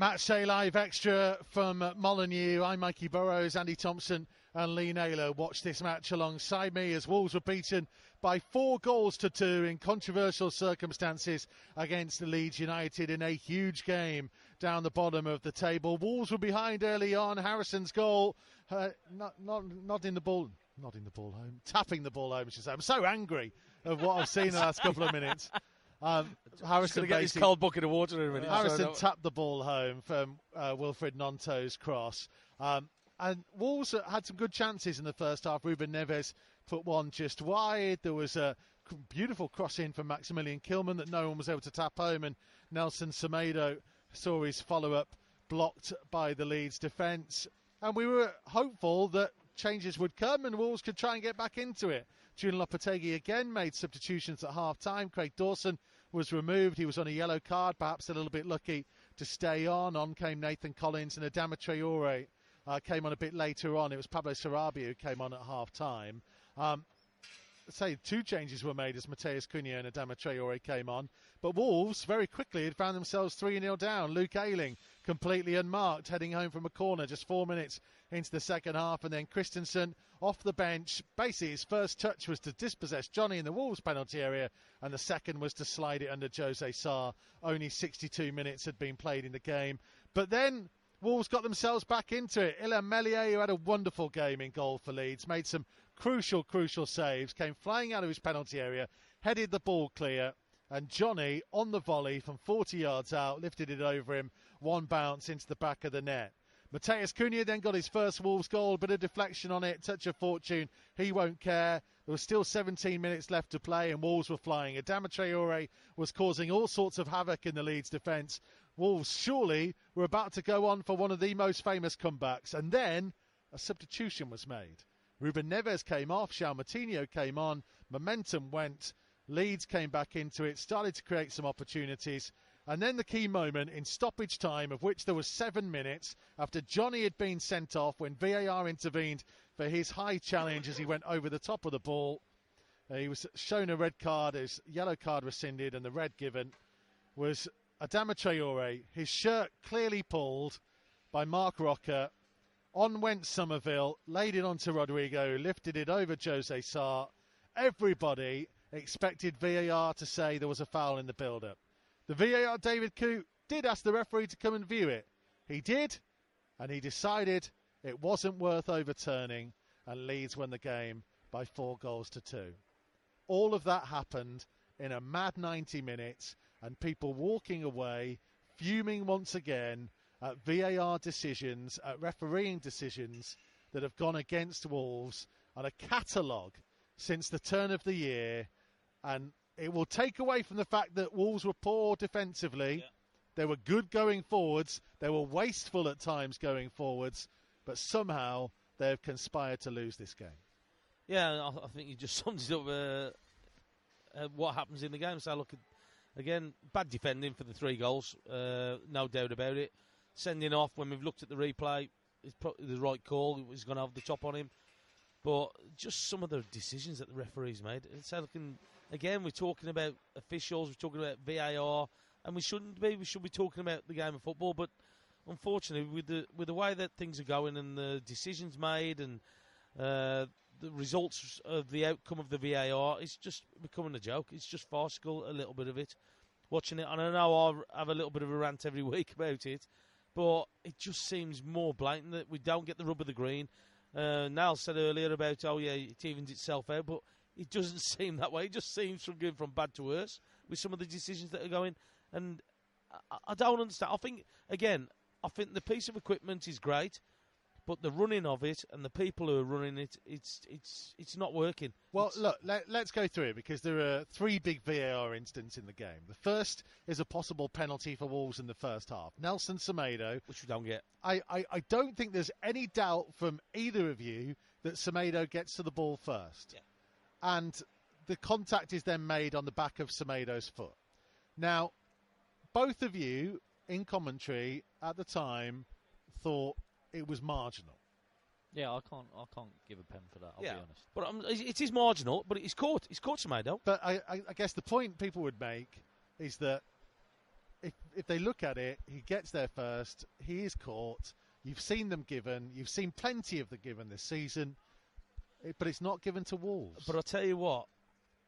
Match Day Live Extra from Molyneux. I'm Mikey Burrows, Andy Thompson, and Lee Naylor. Watch this match alongside me as Wolves were beaten by four goals to two in controversial circumstances against Leeds United in a huge game down the bottom of the table. Wolves were behind early on. Harrison's goal, uh, not, not, not in the ball. Not in the ball home, tapping the ball home. She said. I'm so angry of what I've seen the last couple of minutes. Um, Harrison get his cold bucket of water in a minute. Harrison tapped the ball home from uh, Wilfried Gnonto's cross. Um, and Wolves had some good chances in the first half. Ruben Neves put one just wide. There was a beautiful cross in from Maximilian Kilman that no one was able to tap home. And Nelson Semedo saw his follow up blocked by the Leeds defence. And we were hopeful that changes would come and Wolves could try and get back into it. Julian Lopetegui again made substitutions at half time. Craig Dawson was removed. He was on a yellow card, perhaps a little bit lucky to stay on. On came Nathan Collins and Adama Traore uh, came on a bit later on. It was Pablo Sarabia who came on at half time. Um, say two changes were made as Matheus Cunha and Adama Traore came on. But Wolves very quickly had found themselves 3 0 down. Luke Ayling completely unmarked, heading home from a corner just four minutes into the second half. And then Kristensen off the bench. Basically, his first touch was to dispossess Johnny in the Wolves penalty area, and the second was to slide it under Jose Sá. Only 62 minutes had been played in the game. But then Wolves got themselves back into it. Illan Meslier, who had a wonderful game in goal for Leeds, made some crucial, crucial saves, came flying out of his penalty area, headed the ball clear, and Johnny, on the volley from 40 yards out, lifted it over him, one bounce into the back of the net. Matheus Cunha then got his first Wolves goal, bit of deflection on it, touch of fortune. He won't care. There was still 17 minutes left to play, and Wolves were flying. Adama Traore was causing all sorts of havoc in the Leeds defence. Wolves surely were about to go on for one of the most famous comebacks, and then a substitution was made. Ruben Neves came off, João Moutinho came on, momentum went, Leeds came back into it, started to create some opportunities, and then the key moment in stoppage time, of which there was seven minutes after Johnny had been sent off when VAR intervened for his high challenge as he went over the top of the ball. Uh, he was shown a red card, his yellow card rescinded, and the red given was Adama Traore, his shirt clearly pulled by Marc Roca. On went Summerville, laid it onto Rodrigo, lifted it over Jose Sá. Everybody expected VAR to say there was a foul in the build up. The VAR, David Coote, did ask the referee to come and view it. He did, and he decided it wasn't worth overturning, and Leeds won the game by four goals to two. All of that happened in a mad 90 minutes and people walking away fuming once again at VAR decisions, at refereeing decisions that have gone against Wolves on a catalogue since the turn of the year. And it will take away from the fact that Wolves were poor defensively. Yeah. They were good going forwards. They were wasteful at times going forwards. But somehow they have conspired to lose this game. Yeah, I think you just summed it up. Uh, uh, what happens in the game? So look, Again, bad defending for the three goals, uh, no doubt about it. Sending off when we've looked at the replay is probably the right call. He's going to have the top on him, but just some of the decisions that the referees made. Looking, again, we're talking about officials, we're talking about VAR, and we shouldn't be. We should be talking about the game of football, but unfortunately, with the with the way that things are going and the decisions made and uh, the results of the outcome of the VAR it's just becoming a joke. It's just farcical, a little bit of it. Watching it, and I know I have a little bit of a rant every week about it, but it just seems more blatant that we don't get the rub of the green. Uh, Niall said earlier about, oh yeah, it evens itself out, but it doesn't seem that way. It just seems from going from bad to worse with some of the decisions that are going. And I, I don't understand. I think, again, I think the piece of equipment is great but the running of it and the people who are running it, it's it's it's not working. Well, it's look, let, us go through it because there are three big VAR incidents in the game. The first is a possible penalty for Wolves in the first half. Nelson Semedo, which we don't get. I, I, I don't think there's any doubt from either of you that Semedo gets to the ball first, yeah. and the contact is then made on the back of Semedo's foot. Now, both of you in commentary at the time thought it was marginal. Yeah, I can't. I can't give a pen for that. I'll yeah. be honest. But um, it is marginal. But it's caught. It's caught Semedo. But I, I, I guess the point people would make is that if if they look at it, he gets there first. He is caught. You've seen them given. You've seen plenty of the given this season, it, but it's not given to Wolves. But I'll tell you what,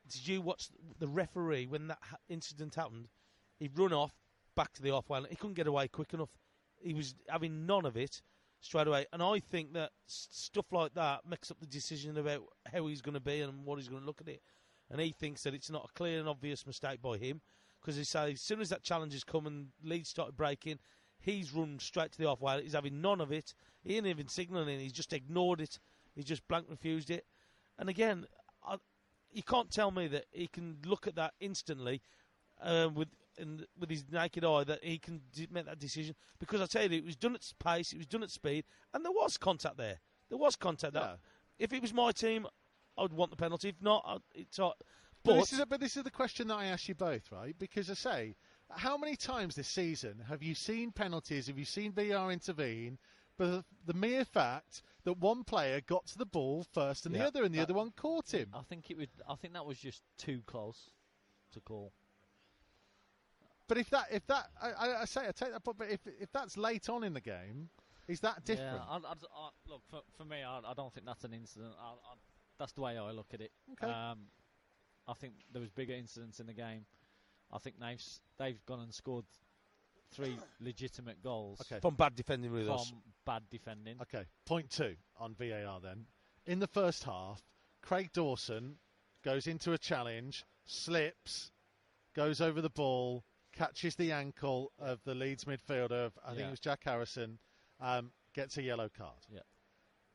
did you watch the referee when that ha- incident happened? He'd run off back to the off line. He couldn't get away quick enough. He was having none of it straight away. And I think that stuff like that makes up the decision about how he's going to be and what he's going to look at it. And he thinks that it's not a clear and obvious mistake by him because he says as soon as that challenge has come and lead started breaking, he's run straight to the off line. He's having none of it. He ain't even signalling. He's just ignored it. He just blank refused it. And again, I, you can't tell me that he can look at that instantly uh, with and with his naked eye that he can d- make that decision because I tell you it was done at pace, it was done at speed, and there was contact there. There was contact. Yeah. There. If it was my team, I would want the penalty. If not, I'd, it's all- But, but, this is a, but this is the question that I ask you both, right? Because I say, how many times this season have you seen penalties? Have you seen VR intervene? But the, the mere fact that one player got to the ball first and the other, and the That- other one caught him. I think it would. I think that was just too close to call. But if that, if that, I, I, I say I take that point. But if if that's late on in the game, is that different? Yeah, I, I, I, look for, for me, I, I don't think that's an incident. I, I, that's the way I look at it. Okay. Um, I think there was bigger incidents in the game. I think they've they've gone and scored three legitimate goals Okay. from bad defending with from us. bad defending. Okay, point two on VAR then. In the first half, Craig Dawson goes into a challenge, slips, goes over the ball, catches the ankle of the Leeds midfielder, of, I think it was Jack Harrison, um, gets a yellow card. Yeah.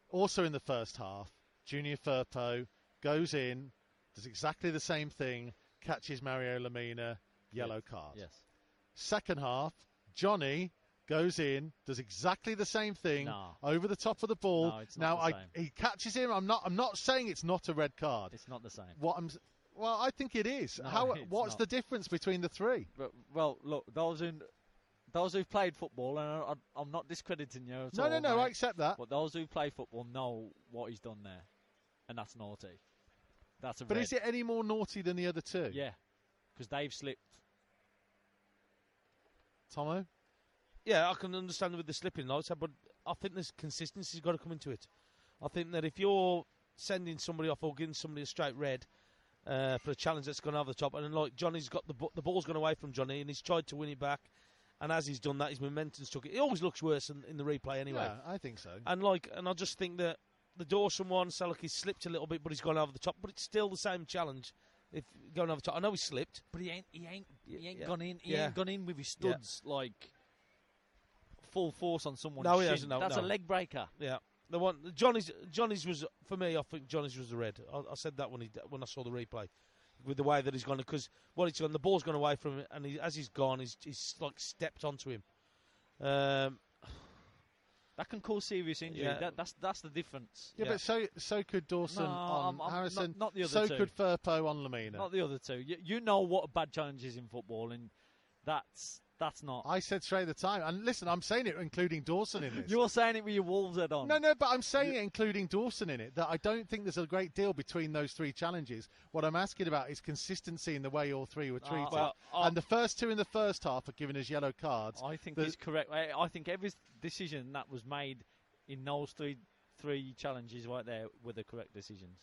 Also in the first half, Junior Firpo goes in, does exactly the same thing, catches Mario Lemina, yellow card. Yes. Second half, Johnny goes in, does exactly the same thing No. over the top of the ball. No, now I, he catches him. I'm not. I'm not saying it's not a red card. It's not the same. What I'm. S- Well, I think it is. No, How? What's not. the difference between the three? But, well, look, those who those who've played football, and I, I, I'm not discrediting you. At No, all, no, no. mate, I accept that. But those who play football know what he's done there, and that's naughty. That's a But red. is it any more naughty than the other two? Yeah, because they've slipped. Tomo. Yeah, I can understand with the slipping lights, but I think there's consistency's got to come into it. I think that if you're sending somebody off or giving somebody a straight red uh, for a challenge that's gone over the top, and like Johnny's got the bu- the ball's gone away from Johnny, and he's tried to win it back, and as he's done that, his momentum's took it. It always looks worse in, in the replay anyway. Yeah, I think so. And like, and I just think that the Dawson one, so like slipped a little bit, but he's gone over the top. But it's still the same challenge. If going over the top, I know he slipped. But he ain't. He ain't. He ain't yeah. gone in. He Yeah. ain't gone in with his Yeah. studs like full force on someone. No, he hasn't, no, That's no. a leg breaker. Yeah, the one Johnny's Johnny's was for me. I think Johnny's was the red. I, I said that when he when I saw the replay, with the way that he's gone because what he's gone, the ball's gone away from him, and he, as he's gone, he's he's like stepped onto him. Um, That can cause serious injury. Yeah. That, that's that's the difference. Yeah, Yeah. but so so could Dawson No, on I'm- I'm- Harrison. not- not the other so two. could Firpo on Lemina. Not the other two. You, you know what a bad challenge is in football, and that's that's not. I said straight at the time. And listen, I'm saying it including Dawson in this. You're saying it with your Wolves head on. No, no, but I'm saying it including Dawson in it. That I don't think there's a great deal between those three challenges. What I'm asking about is consistency in the way all three were Uh, treated. well, uh, and the first two in the first half are given as yellow cards. I think that's correct. I, I think every decision that was made in those three three challenges right there were the correct decisions.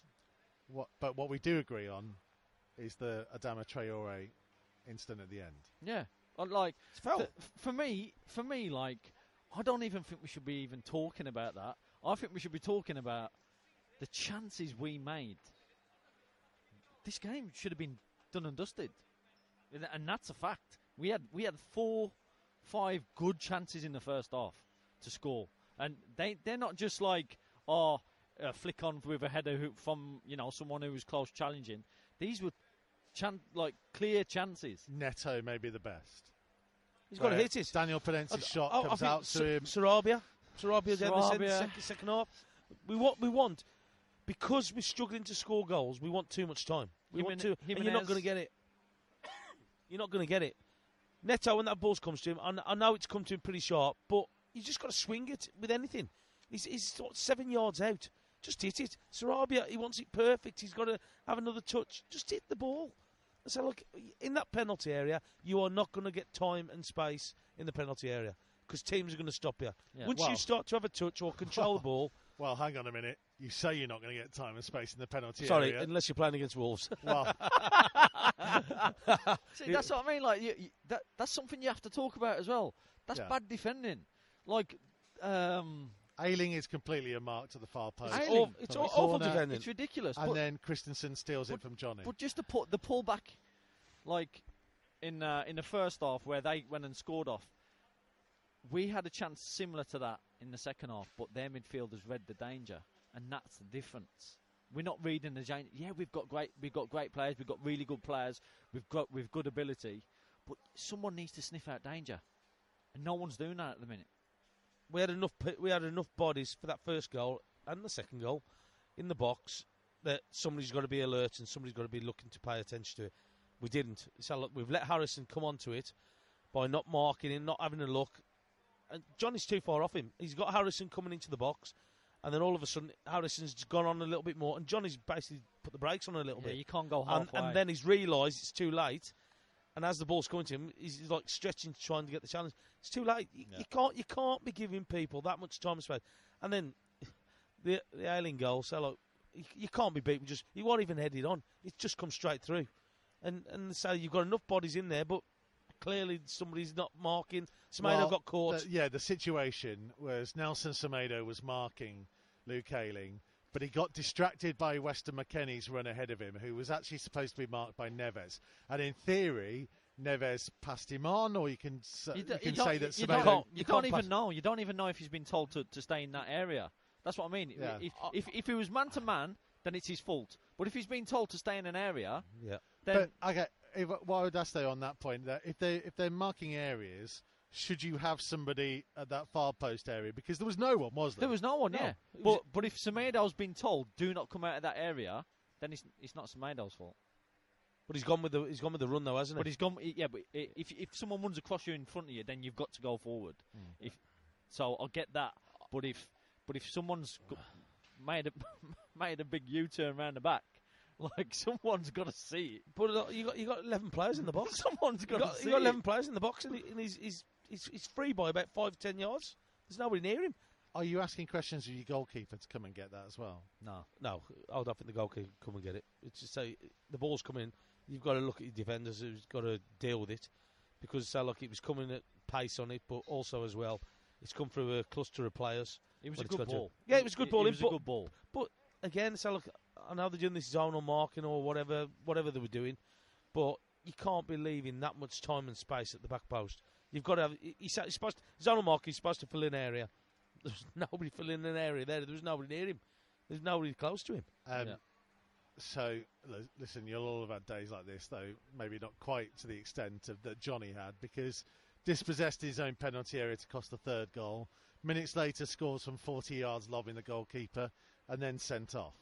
What, but what we do agree on is the Adama Traore incident at the end. Yeah, uh, like it's foul. th- for me. For me, like I don't even think we should be even talking about that. I think we should be talking about the chances we made. This game should have been done and dusted, and- that's a fact. We had we had four, five good chances in the first half to score, and they they're not just like oh a flick on with a header who, from you know someone who was close challenging. These were chan- like clear chances. Neto may be the best. he's got to hit it. Daniel Podence's shot oh, I- I comes think out Sa- to him. Sarabia, Sarabia, down the centre, Sarabia. second, second half. We want, we want, because we're struggling to score goals. We want too much time. We want Jimen- to, and you're not going to get it. You're not going to get it. Neto, when that ball comes to him, I, I know it's come to him pretty sharp, but you just got to swing it with anything. He's, he's what, seven yards out. Just hit it. Sarabia, he wants it perfect. He's got to have another touch. Just hit the ball. So look, in that penalty area, you are not going to get time and space in the penalty area because teams are going to stop you. Yeah. Once Well- you start to have a touch or control the ball, Well, hang on a minute. You say you're not going to get time and space in the penalty area. sorry, area. unless you're playing against Wolves. well, See, that's what I mean. Like, you, you, that that's something you have to talk about as well. That's Yeah. bad defending. Like, um, Ayling is completely a mark to the far post. It's Ayling, aw- it's from aw- awful defending. it's ridiculous. And but, then Kristensen steals it from Johnny. but just to put the pullback, like in uh, in the first half where they went and scored off, we had a chance similar to that in the second half, but their midfielders read the danger, and that's the difference. We're not reading the danger. Yeah, we've got great, we've got great players, we've got really good players, we've got with good ability, but someone needs to sniff out danger, and no one's doing that at the minute. We had enough we had enough bodies for that first goal and the second goal in the box that somebody's got to be alert and somebody's got to be looking to pay attention to it. We didn't. So look, we've let Harrison come onto it by not marking him, not having a look. And Johnny's too far off him. He's got Harrison coming into the box, and then all of a sudden Harrison's gone on a little bit more, and Johnny's basically put the brakes on a little Yeah, bit you can't go and, halfway. and then he's realised it's too late. And as the ball's coming to him, he's, like stretching, trying to get the challenge. It's too late. You, Yeah. you can't, you can't be giving people that much time and space. And then the the Ayling goal, so like, you, you can't be beaten. Just he won't even headed on. It just comes straight through. And and so you've got enough bodies in there, but clearly somebody's not marking. Semedo Well, got caught. the- yeah, the situation was Nelson Semedo was marking Luke Ayling, but he got distracted by Weston McKennie's run ahead of him, who was actually supposed to be marked by Neves. And in theory, Neves passed him on, or you can, s- you You, can don't- say that you Semedo. don't, You you can't don't even pass- know. You don't even know if he's been told to, to stay in that area. That's what I mean. Yeah. If, if if he was man to man, then it's his fault. But if he's been told to stay in an area, yeah. then But okay, if, what I would ask though on that point that if they if they're marking areas, should you have somebody at that far post area? Because there was no one, was there? there was no one. No, yeah, it was- but but if Semedo's been told do not come out of that area, then it's it's not Semedo's fault. But he's gone with the he's gone with the run though, hasn't he? But he's gone. Yeah, but if if someone runs across you in front of you, then you've got to go forward. If so, I'll get that. But if but if someone's go- made a made a big U turn around the back, like someone's got to see it. But uh, you got you got eleven players in the box. Someone's You got got, to you see got it. 11 players in the box, and, he, and he's, he's, he's, he's free by about five, ten yards. There's nobody near him. Are you asking questions of your goalkeeper to come and get that as well? No, No, I don't think the goalkeeper can come and get it. It's just say the ball's coming. You've got to look at your defenders who's got to deal with it because so look, it was coming at pace on it, but also as well, it's come through a cluster of players. it was a good got to- ball. Yeah, it was a good ball It, in, was a but- good ball. But Again, so look, I know they're doing this zonal marking or whatever, whatever they were doing, but you can't be leaving that much time and space at the back post. You've got to have. He's supposed zonal marking is supposed to fill in area. There's nobody filling an area there. There was nobody near him. There's nobody close to him. Um, Yeah. So listen, you'll all have had days like this, though maybe not quite to the extent of that Johnny had, because dispossessed his own penalty area to cost the third goal. Minutes later, scores from 40 yards, lobbing the goalkeeper, and then sent off.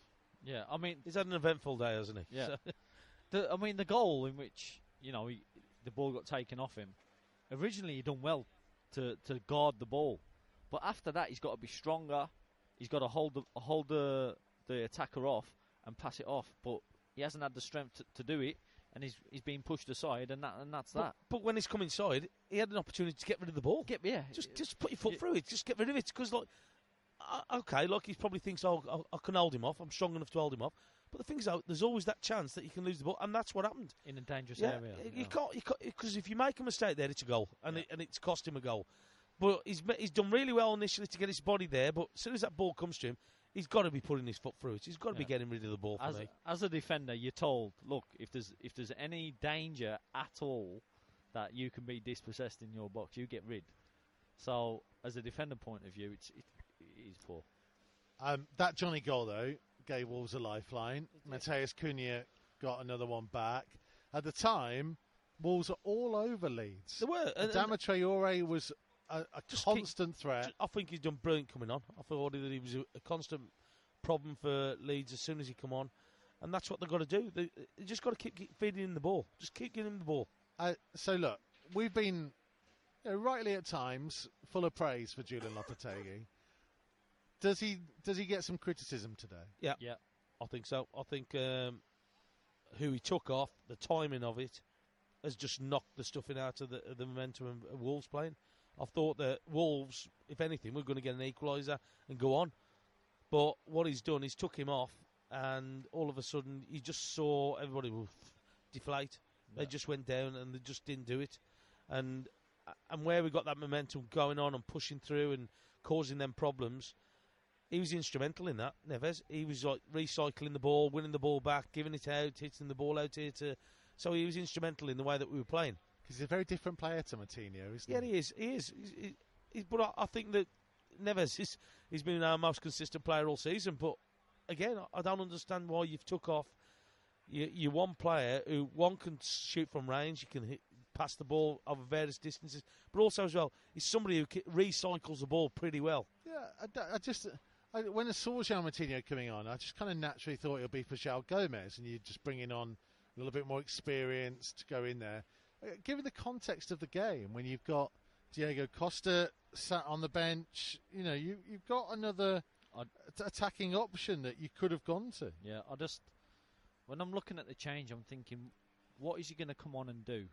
Yeah, I mean, He's had an eventful day, hasn't he? Yeah. So- the, I mean the goal in which you know he, the ball got taken off him. Originally, he done well to to guard the ball, but after that, he's got to be stronger. He's got to hold the hold the the attacker off and pass it off, but he hasn't had the strength to, to do it, and he's he's been pushed aside, and that and that's but, that. but when he's come inside, he had an opportunity to get rid of the ball. Get yeah, Just, just put your foot through it. Just get rid of it. Because, like, uh, okay, like he probably thinks, oh, I, I can hold him off. I'm strong enough to hold him off. But the thing is, though, there's always that chance that you can lose the ball, and that's what happened. in a dangerous Yeah, area. you yeah. can't, you can't, because if you make a mistake there, it's a goal, and Yeah. it, and it's cost him a goal. But he's he's done really well initially to get his body there. But as soon as that ball comes to him, he's got to be putting his foot through it. He's got to be getting rid of the ball for as, me. as a defender, you're told, look, if there's if there's any danger at all that you can be dispossessed in your box, you get rid. So, as a defender point of view, it's it, it is poor. Um, that Johnny goal, though, gave Wolves a lifeline. Matheus Cunha got another one back. At the time, Wolves are all over Leeds. There were. and- and- Adama Traore was a, a Just keep- constant threat. I think he's done brilliant coming on. I thought that he was a, a constant problem for Leeds as soon as he come on, and that's what they've got to do. They, they just got to keep, keep feeding him the ball. Just keep giving him the ball. Uh, so look, we've been you know, rightly at times full of praise for Julian Lopetegui. Does he does he get some criticism today? Yeah, Yeah. I think so. I think um, who he took off, the timing of it, has just knocked the stuffing out of the, of the momentum of, of Wolves playing. I thought that Wolves, if anything, were going to get an equaliser and go on. But what he's done, he's took him off, and all of a sudden, you just saw everybody woof, deflate. They just went down, and they just didn't do it. And and where we got that momentum going on and pushing through and causing them problems, he was instrumental in that. Neves, he was like recycling the ball, winning the ball back, giving it out, hitting the ball out here to. So he was instrumental in the way that we were playing. Because he's a very different player to Moutinho, isn't Yeah, he? he is. He is. He's, he, he's, but I, I think that Neves is he's been our most consistent player all season. But again, I- I don't understand why you've took off your, your one player who one can shoot from range, you can hit, pass the ball over various distances, but also as well, he's somebody who recycles the ball pretty well. Yeah, I, I just I, when I saw João Moutinho coming on, I just kind of naturally thought it would be for João Gomes, and you'd just bring in on a little bit more experience to go in there. Uh, Given the context of the game, when you've got Diego Costa sat on the bench, you know you you've got another I'd- attacking option that you could have gone to. Yeah, I just when I'm looking at the change, I'm thinking, what is he going to come on and do?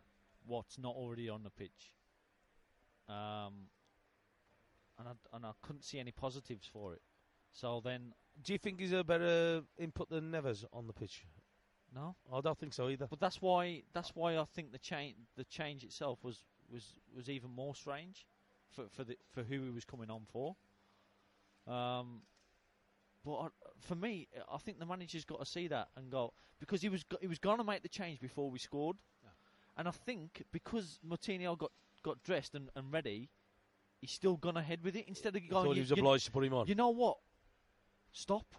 What's not already on the pitch? Um, and I, and I couldn't see any positives for it. So then, Do you think he's a better input than Nevers on the pitch? no. I don't think so either. But that's why that's why I think the change the change itself was was was even more strange for for the for who he was coming on for. Um, but I, for me, I think the manager's got to see that and go because he was go- he was going to make the change before we scored, and I think because Moutinho got got dressed and, and ready, he's still gone ahead with it instead of I going. thought he "You- was you- obliged to put him on. you know what? Stop.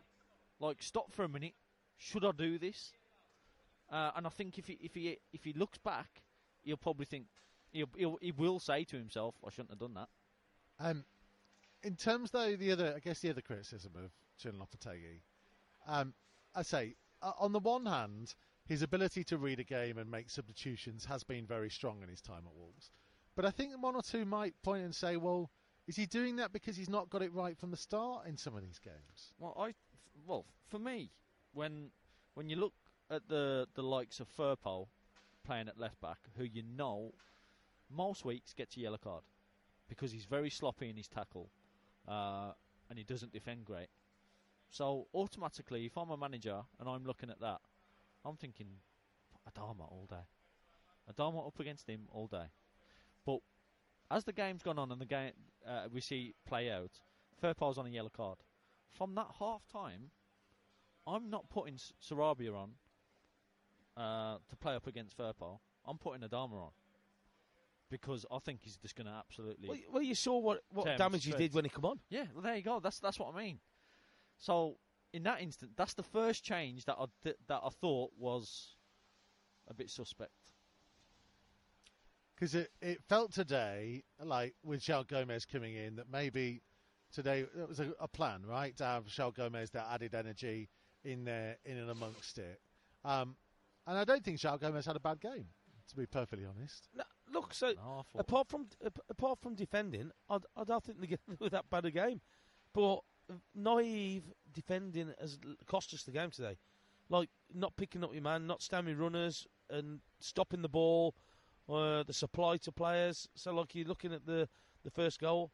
Like, stop for a minute. Should I do this? Uh, and I think if he if he if he looks back, he'll probably think he'll, he'll he will say to himself, "I shouldn't have done that." Um, in terms, though, the other, I guess, the other criticism of Lopetegui, um, I say, uh, on the one hand, his ability to read a game and make substitutions has been very strong in his time at Wolves. But I think one or two might point and say, well, is he doing that because he's not got it right from the start in some of these games? Well, I well for me, when when you look at the the likes of Firpo playing at left back, who you know most weeks gets a yellow card because he's very sloppy in his tackle uh, and he doesn't defend great. So automatically, if I'm a manager and I'm looking at that, I'm thinking Adama all day. Adama up against him all day. As the game's gone on and the game uh, we see play out, Firpo's on a yellow card. From that half time, I'm not putting Sarabia on uh, to play up against Firpo. I'm putting Adama on because I think he's just going to absolutely. Well, you- well, you saw what, what damage he did when he come on. Yeah, well, there you go. That's that's what I mean. So in that instant, that's the first change that I th- that I thought was a bit suspect. Because it, it felt today, like with João Gomes coming in, that maybe today it was a, a plan, right? To have João Gomes that added energy in there, in and amongst it. Um, and I don't think João Gomes had a bad game, to be perfectly honest. No, look, so No, I thought- apart from apart from defending, I don't think they get with that bad a game. But naive defending has cost us the game today. Like not picking up your man, not standing runners, and stopping the ball, uh, the supply to players. So like you're looking at the the first goal,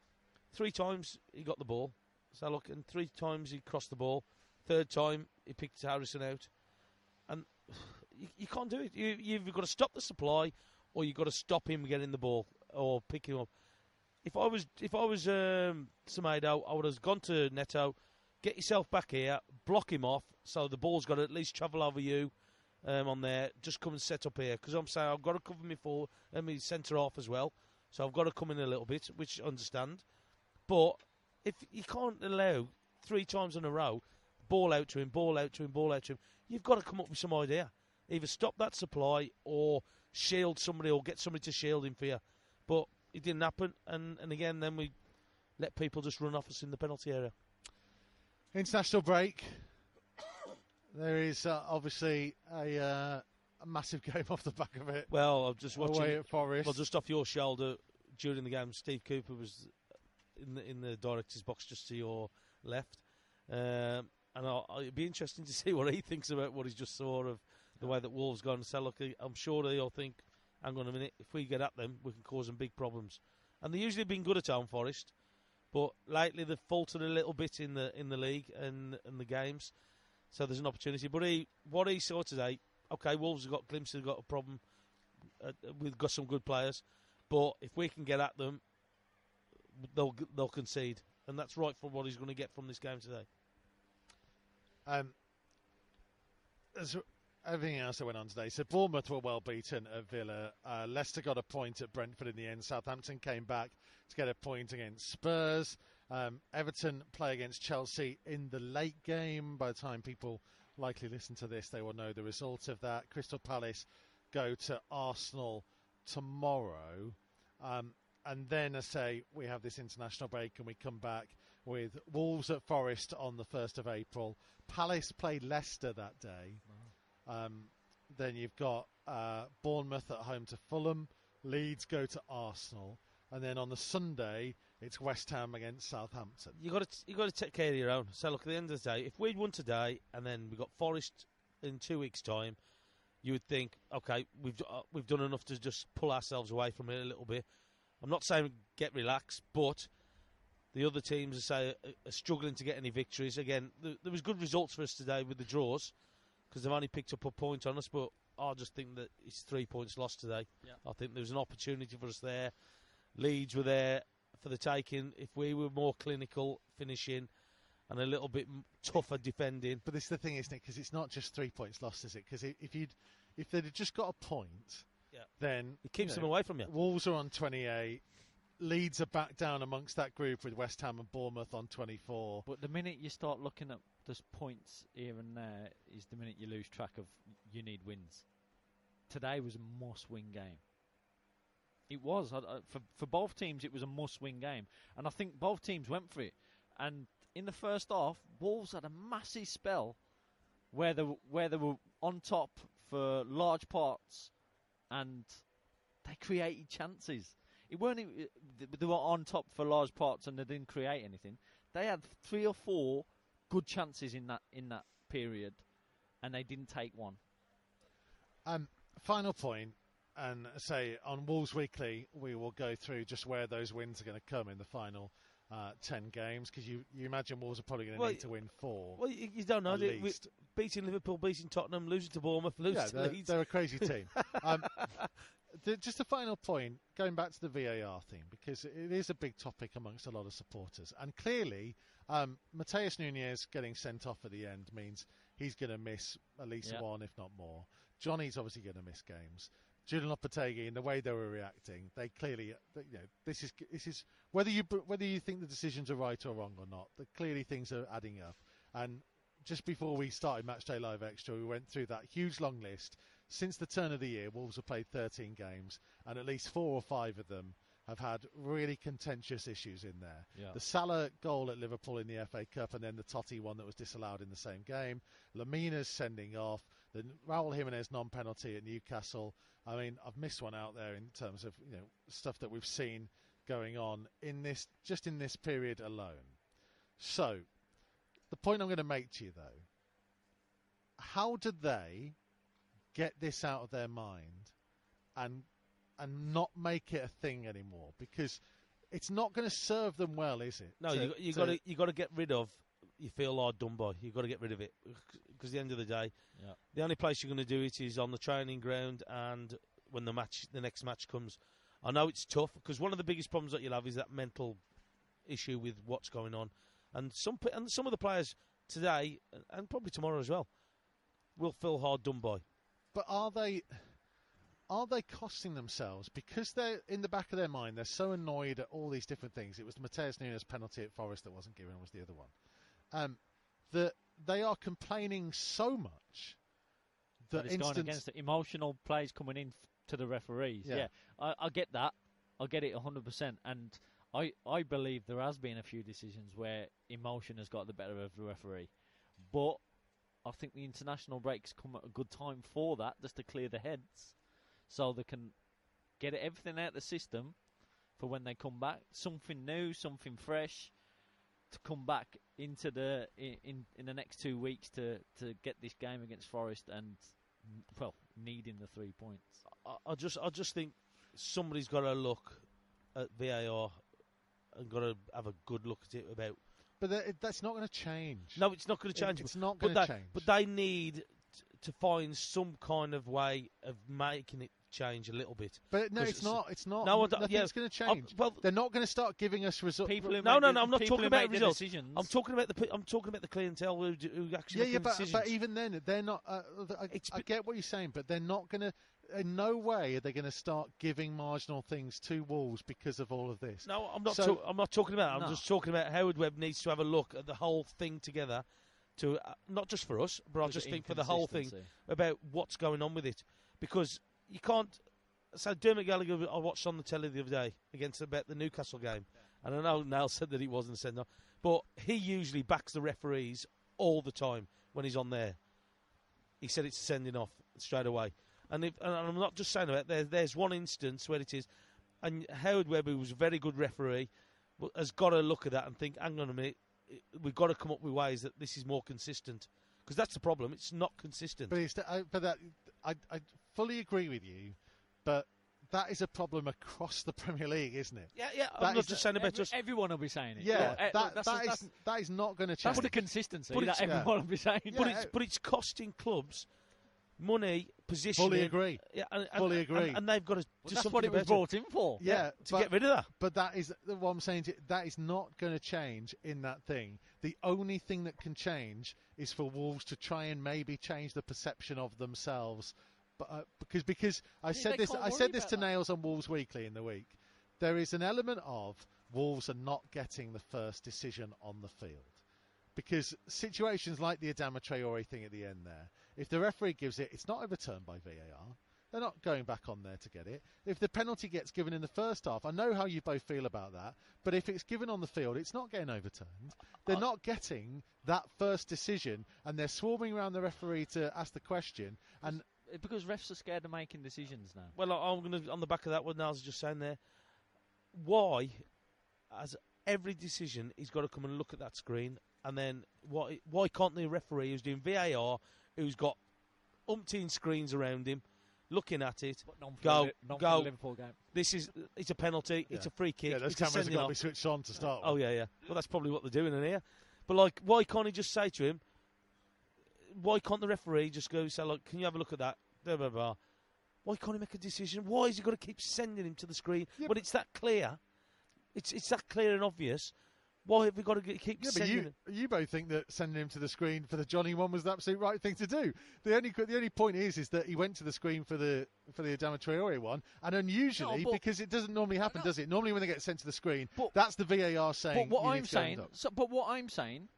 three times he got the ball. So look, and three times he crossed the ball. Third time he picked Harrison out, and you, you can't do it. You, you've got to stop the supply, or you've got to stop him getting the ball or pick him up. If I was if I was um, Semedo, I would have gone to Neto, get yourself back here, block him off, so the ball's got to at least travel over you um, on there. Just come and set up here because I'm saying I've got to cover me forward and me centre off as well. So I've got to come in a little bit, which I understand. But if you can't allow three times in a row, ball out to him, ball out to him, ball out to him, you've got to come up with some idea. Either stop that supply or shield somebody or get somebody to shield him for you. But it didn't happen, and, and again, then we let people just run off us in the penalty area. International break. There is uh, obviously a, uh, a massive game off the back of it. Well, I'm just watching. away at Forest. Well, just off your shoulder during the game, Steve Cooper was in the in the director's box just to your left, um, and I'll, it'd be interesting to see what he thinks about what he just saw of the way that Wolves gone. So look, I'm sure they'll think, hang on a minute, if we get at them, we can cause them big problems. And they've usually been good at Town Forest, but lately they've faltered a little bit in the in the league and and the games. So there's an opportunity. But he, what he saw today, okay, Wolves have got glimpses, have got a problem. Uh, we've got some good players, but if we can get at them, they'll they'll concede, and that's right for what he's going to get from this game today. Um, everything else that went on today, so Bournemouth were well beaten at Villa. Uh, Leicester got a point at Brentford in the end. Southampton came back to get a point against Spurs. Um, Everton play against Chelsea in the late game. By the time people likely listen to this, they will know the result of that. Crystal Palace go to Arsenal tomorrow. Um, and then, I say, we have this international break and we come back with Wolves at Forest on the 1st of April. Palace play Leicester that day. Wow. Um, then you've got uh, Bournemouth at home to Fulham. Leeds go to Arsenal. And then on the Sunday, it's West Ham against Southampton. You got to you got to take care of your own. So look, at the end of the day, if we'd won today and then we got Forest in two weeks' time, you would think, okay, we've uh, we've done enough to just pull ourselves away from it a little bit. I'm not saying get relaxed, but the other teams are, say, are struggling to get any victories. Again, th- there was good results for us today with the draws because they've only picked up a point on us, but I just think that it's three points lost today. Yeah. I think there was an opportunity for us there. Leeds were there for the taking. If we were more clinical finishing and a little bit tougher defending, but this is the thing, isn't it? Because it's not just three points lost, is it? Because if you'd if they'd just got a point, yeah. then it keeps you know, them away from you. Wolves are on twenty eight. Leeds are back down amongst that group with West Ham and Bournemouth on 24. But the minute you start looking at those points here and there, is the minute you lose track of you need wins. Today was a must-win game. It was for for both teams. It was a must-win game, and I think both teams went for it. And in the first half, Wolves had a massive spell where they where they were on top for large parts, and they created chances. It weren't they were on top for large parts and they didn't create anything. They had three or four good chances in that in that period, and they didn't take one. Um, final point and say on Wolves Weekly, we will go through just where those wins are going to come in the final uh, 10 games because you, you imagine Wolves are probably going to well, need to win four. Well, you, you don't know. They, beating Liverpool, beating Tottenham, losing to Bournemouth, losing yeah, to they're, Leeds. They're a crazy team. um, the, just a final point, going back to the VAR thing, because it is a big topic amongst a lot of supporters. And clearly, um, Matheus Nunes getting sent off at the end means he's going to miss at least one, if not more. Johnny's obviously going to miss games. Julian Lopetegui and the way they were reacting, they clearly, you know, this is this is whether you whether you think the decisions are right or wrong or not. that clearly things are adding up. And just before we started Matchday Live Extra, we went through that huge long list. Since the turn of the year, Wolves have played 13 games, and at least four or five of them have had really contentious issues in there. Yeah. The Salah goal at Liverpool in the FA Cup, and then the Toti one that was disallowed in the same game. Lemina's sending off. The Raul Jimenez non-penalty at Newcastle. I mean, I've missed one out there in terms of you know stuff that we've seen going on in this just in this period alone. So, the point I'm going to make to you though, how did they get this out of their mind and and not make it a thing anymore? Because it's not going to serve them well, is it? No, to, you, you got to you got to get rid of. You feel hard done by. You've got to get rid of it because the end of the day, yeah. the only place you're going to do it is on the training ground and when the match, the next match comes. I know it's tough because one of the biggest problems that you'll have is that mental issue with what's going on, and some and some of the players today and probably tomorrow as well will feel hard done by. But are they? Are they costing themselves because they're in the back of their mind? They're so annoyed at all these different things. It was the Matheus Nunes penalty at Forest that wasn't given. Was the other one? Um, that they are complaining so much that it's going against the emotional plays coming in f- to the referees. Yeah, yeah. I, I, get that. I get it 100%. And I, I believe there has been a few decisions where emotion has got the better of the referee. But I think the international breaks come at a good time for that, just to clear the heads, so they can get everything out of the system for when they come back. Something new, something fresh to come back into the in in the next two weeks to to get this game against Forest and well, needing the three points. I, I just I just think somebody's got to look at VAR and got to have a good look at it about. But that, that's not going to change. No, it's not going to It- change. it's but- not gonna they- change. But they need t- to find some kind of way of making it change a little bit. But no, it's it's- not. It's not. No, Nothing's yeah, going to I'm- change. well, They're not going to start giving us results. People who No, make no, the- no, I'm not talking about results. decisions. I'm talking about the pe- I'm talking about the clientele who, do- who actually yeah, make yeah, the but, but even then, they're not. Uh, I, I get what you're saying, but they're not going to. In no way are they going to start giving marginal things to Wolves because of all of this. No, I'm not. So- talk- I'm not talking about. That. I'm No. just talking about Howard Webb needs to have a look at the whole thing together, to uh, not just for us, but I There's just think for the whole thing about what's going on with it, because you can't. So Dermot Gallagher, I watched on the telly the other day against about the Newcastle game, and I know Niall said that he wasn't sent off, but he usually backs the referees all the time when he's on there. He said it's sending off straight away, and, if, and I'm not just saying that. There, there's one instance where it is, and Howard Webb, who was a very good referee, but has got to look at that and think, hang on a minute, we've got to come up with ways that this is more consistent, because that's the problem. It's not consistent. But, it's, I, uh, but that I, I fully agree with you, but that is a problem across the Premier League, isn't it? Yeah, yeah. That I'm not just saying about Every- us. everyone will be saying it. Yeah, eh, that, that's, that, that's, is, that is not going to change. that's the consistency But that it's- yeah. everyone will be saying. Yeah. But Yeah. it's but it's costing clubs money, positioning. Fully agree. Yeah, and, and- Fully agree. And, they've got to Well, that's something what it was brought in for. Yeah, to but, get rid of that. but that is what I'm saying. To, that is not going to change in that thing. The only thing that can change is for Wolves to try and maybe change the perception of themselves. But uh, because because I said this I said this to that. Nails on Wolves Weekly in the week. There is an element of Wolves are not getting the first decision on the field. Because situations like the Adama Traore thing at the end there, if the referee gives it, it's not overturned by VAR. They're not going back on there to get it. If the penalty gets given in the first half, I know how you both feel about that, but if it's given on the field, it's not getting overturned. They're Uh, not getting that first decision, and they're swarming around the referee to ask the question. And Because refs are scared of making decisions now. Well, I- I'm going to on the back of that. What Niles was just saying there. Why, as every decision, he's got to come and look at that screen, and then why? Why can't the referee who's doing VAR, who's got umpteen screens around him, looking at it? But not for Go, the, go. The Liverpool game. This is it's a penalty. It's a free kick. yeah, those it's cameras have got to be switched on to start. Oh with. yeah, yeah. Well, that's probably what they're doing in here. But like, why can't he just say to him? Why can't the referee just go say, "Look, can you have a look at that?" Blah blah blah. Why can't he make a decision? Why is he got to keep sending him to the screen Yeah, when it's that clear? It's it's that clear and obvious. Why have we got to keep Yeah, but sending you him? you both think that sending him to the screen for the Johnny one was the absolute right thing to do. The only the only point is is that he went to the screen for the for the Adama Traore one, and unusually No, but- because it doesn't normally happen, No. does it? Normally when they get sent to the screen, But- that's the VAR saying. But what you I'm to saying, so, but what I'm saying,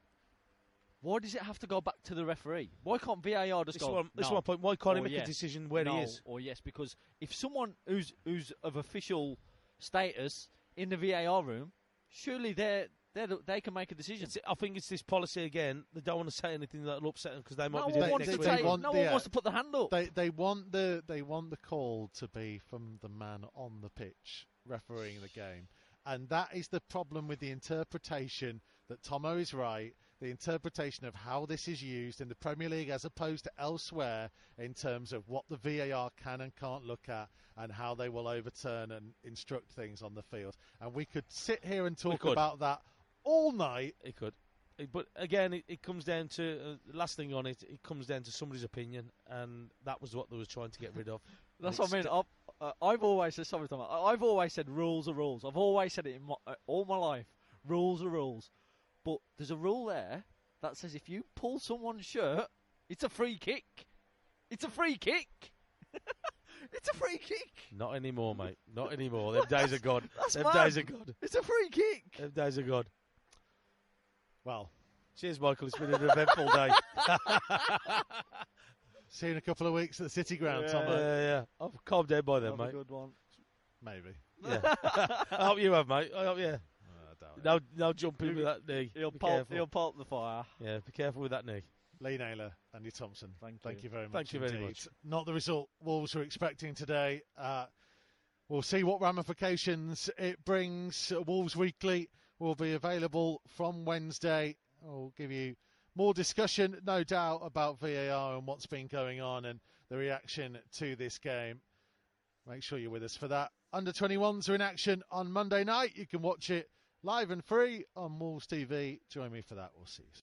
why does it have to go back to the referee? Why can't VAR just This is, go? what, I'm- this is no, my point. Why can't he make yes, a decision where no, he is? or yes? Because if someone who's who's of official status in the VAR room, surely they're, they're they can make a decision. It's, I think it's this policy again. They don't want to say anything that'll upset them because they might no be one doing it wants next to week. take. want no the, one uh, wants to put the hand up. They they want the they want the call to be from the man on the pitch refereeing the game, and that is the problem with the interpretation that Tomo is right. The interpretation of how this is used in the Premier League as opposed to elsewhere in terms of what the VAR can and can't look at and how they will overturn and instruct things on the field. And we could sit here and talk about that all night. It could. But again, it, it comes down to uh, last thing on it. It comes down to somebody's opinion, and that was what they was trying to get rid of. That's what I mean. I've, uh, I've always said something. Tom, I- I've always said rules are rules. I've always said it in my, uh, all my life. Rules are rules. But there's a rule there that says if you pull someone's shirt, it's a free kick. It's a free kick. it's a free kick. Not anymore, mate. Not anymore. Them days are gone. That's Them mad. days are gone. It's a free kick. Them days are gone. Well, Cheers, Michael. It's been an eventful day. see you in a couple of weeks at the City Ground, yeah, Tomo. yeah, yeah. I've calmed down by then, Have a mate. good one. Maybe. Yeah. I hope you have, mate. I hope, yeah. I doubt it. No, no jumping with that knee. He'll be pulp, careful. he'll pulp the fire. Yeah, be careful with that knee. Lee Naylor, Andy Thompson. Thank Thank you. you very much. Thank you very indeed. much. Not the result Wolves were expecting today. Uh, we'll see what ramifications it brings. Wolves Weekly will be available from Wednesday. We'll give you more discussion, no doubt, about VAR and what's been going on and the reaction to this game. Make sure you're with us for that. Under 21s are in action on Monday night. You can watch it live and free on Wolves TV. Join me for that. We'll see you.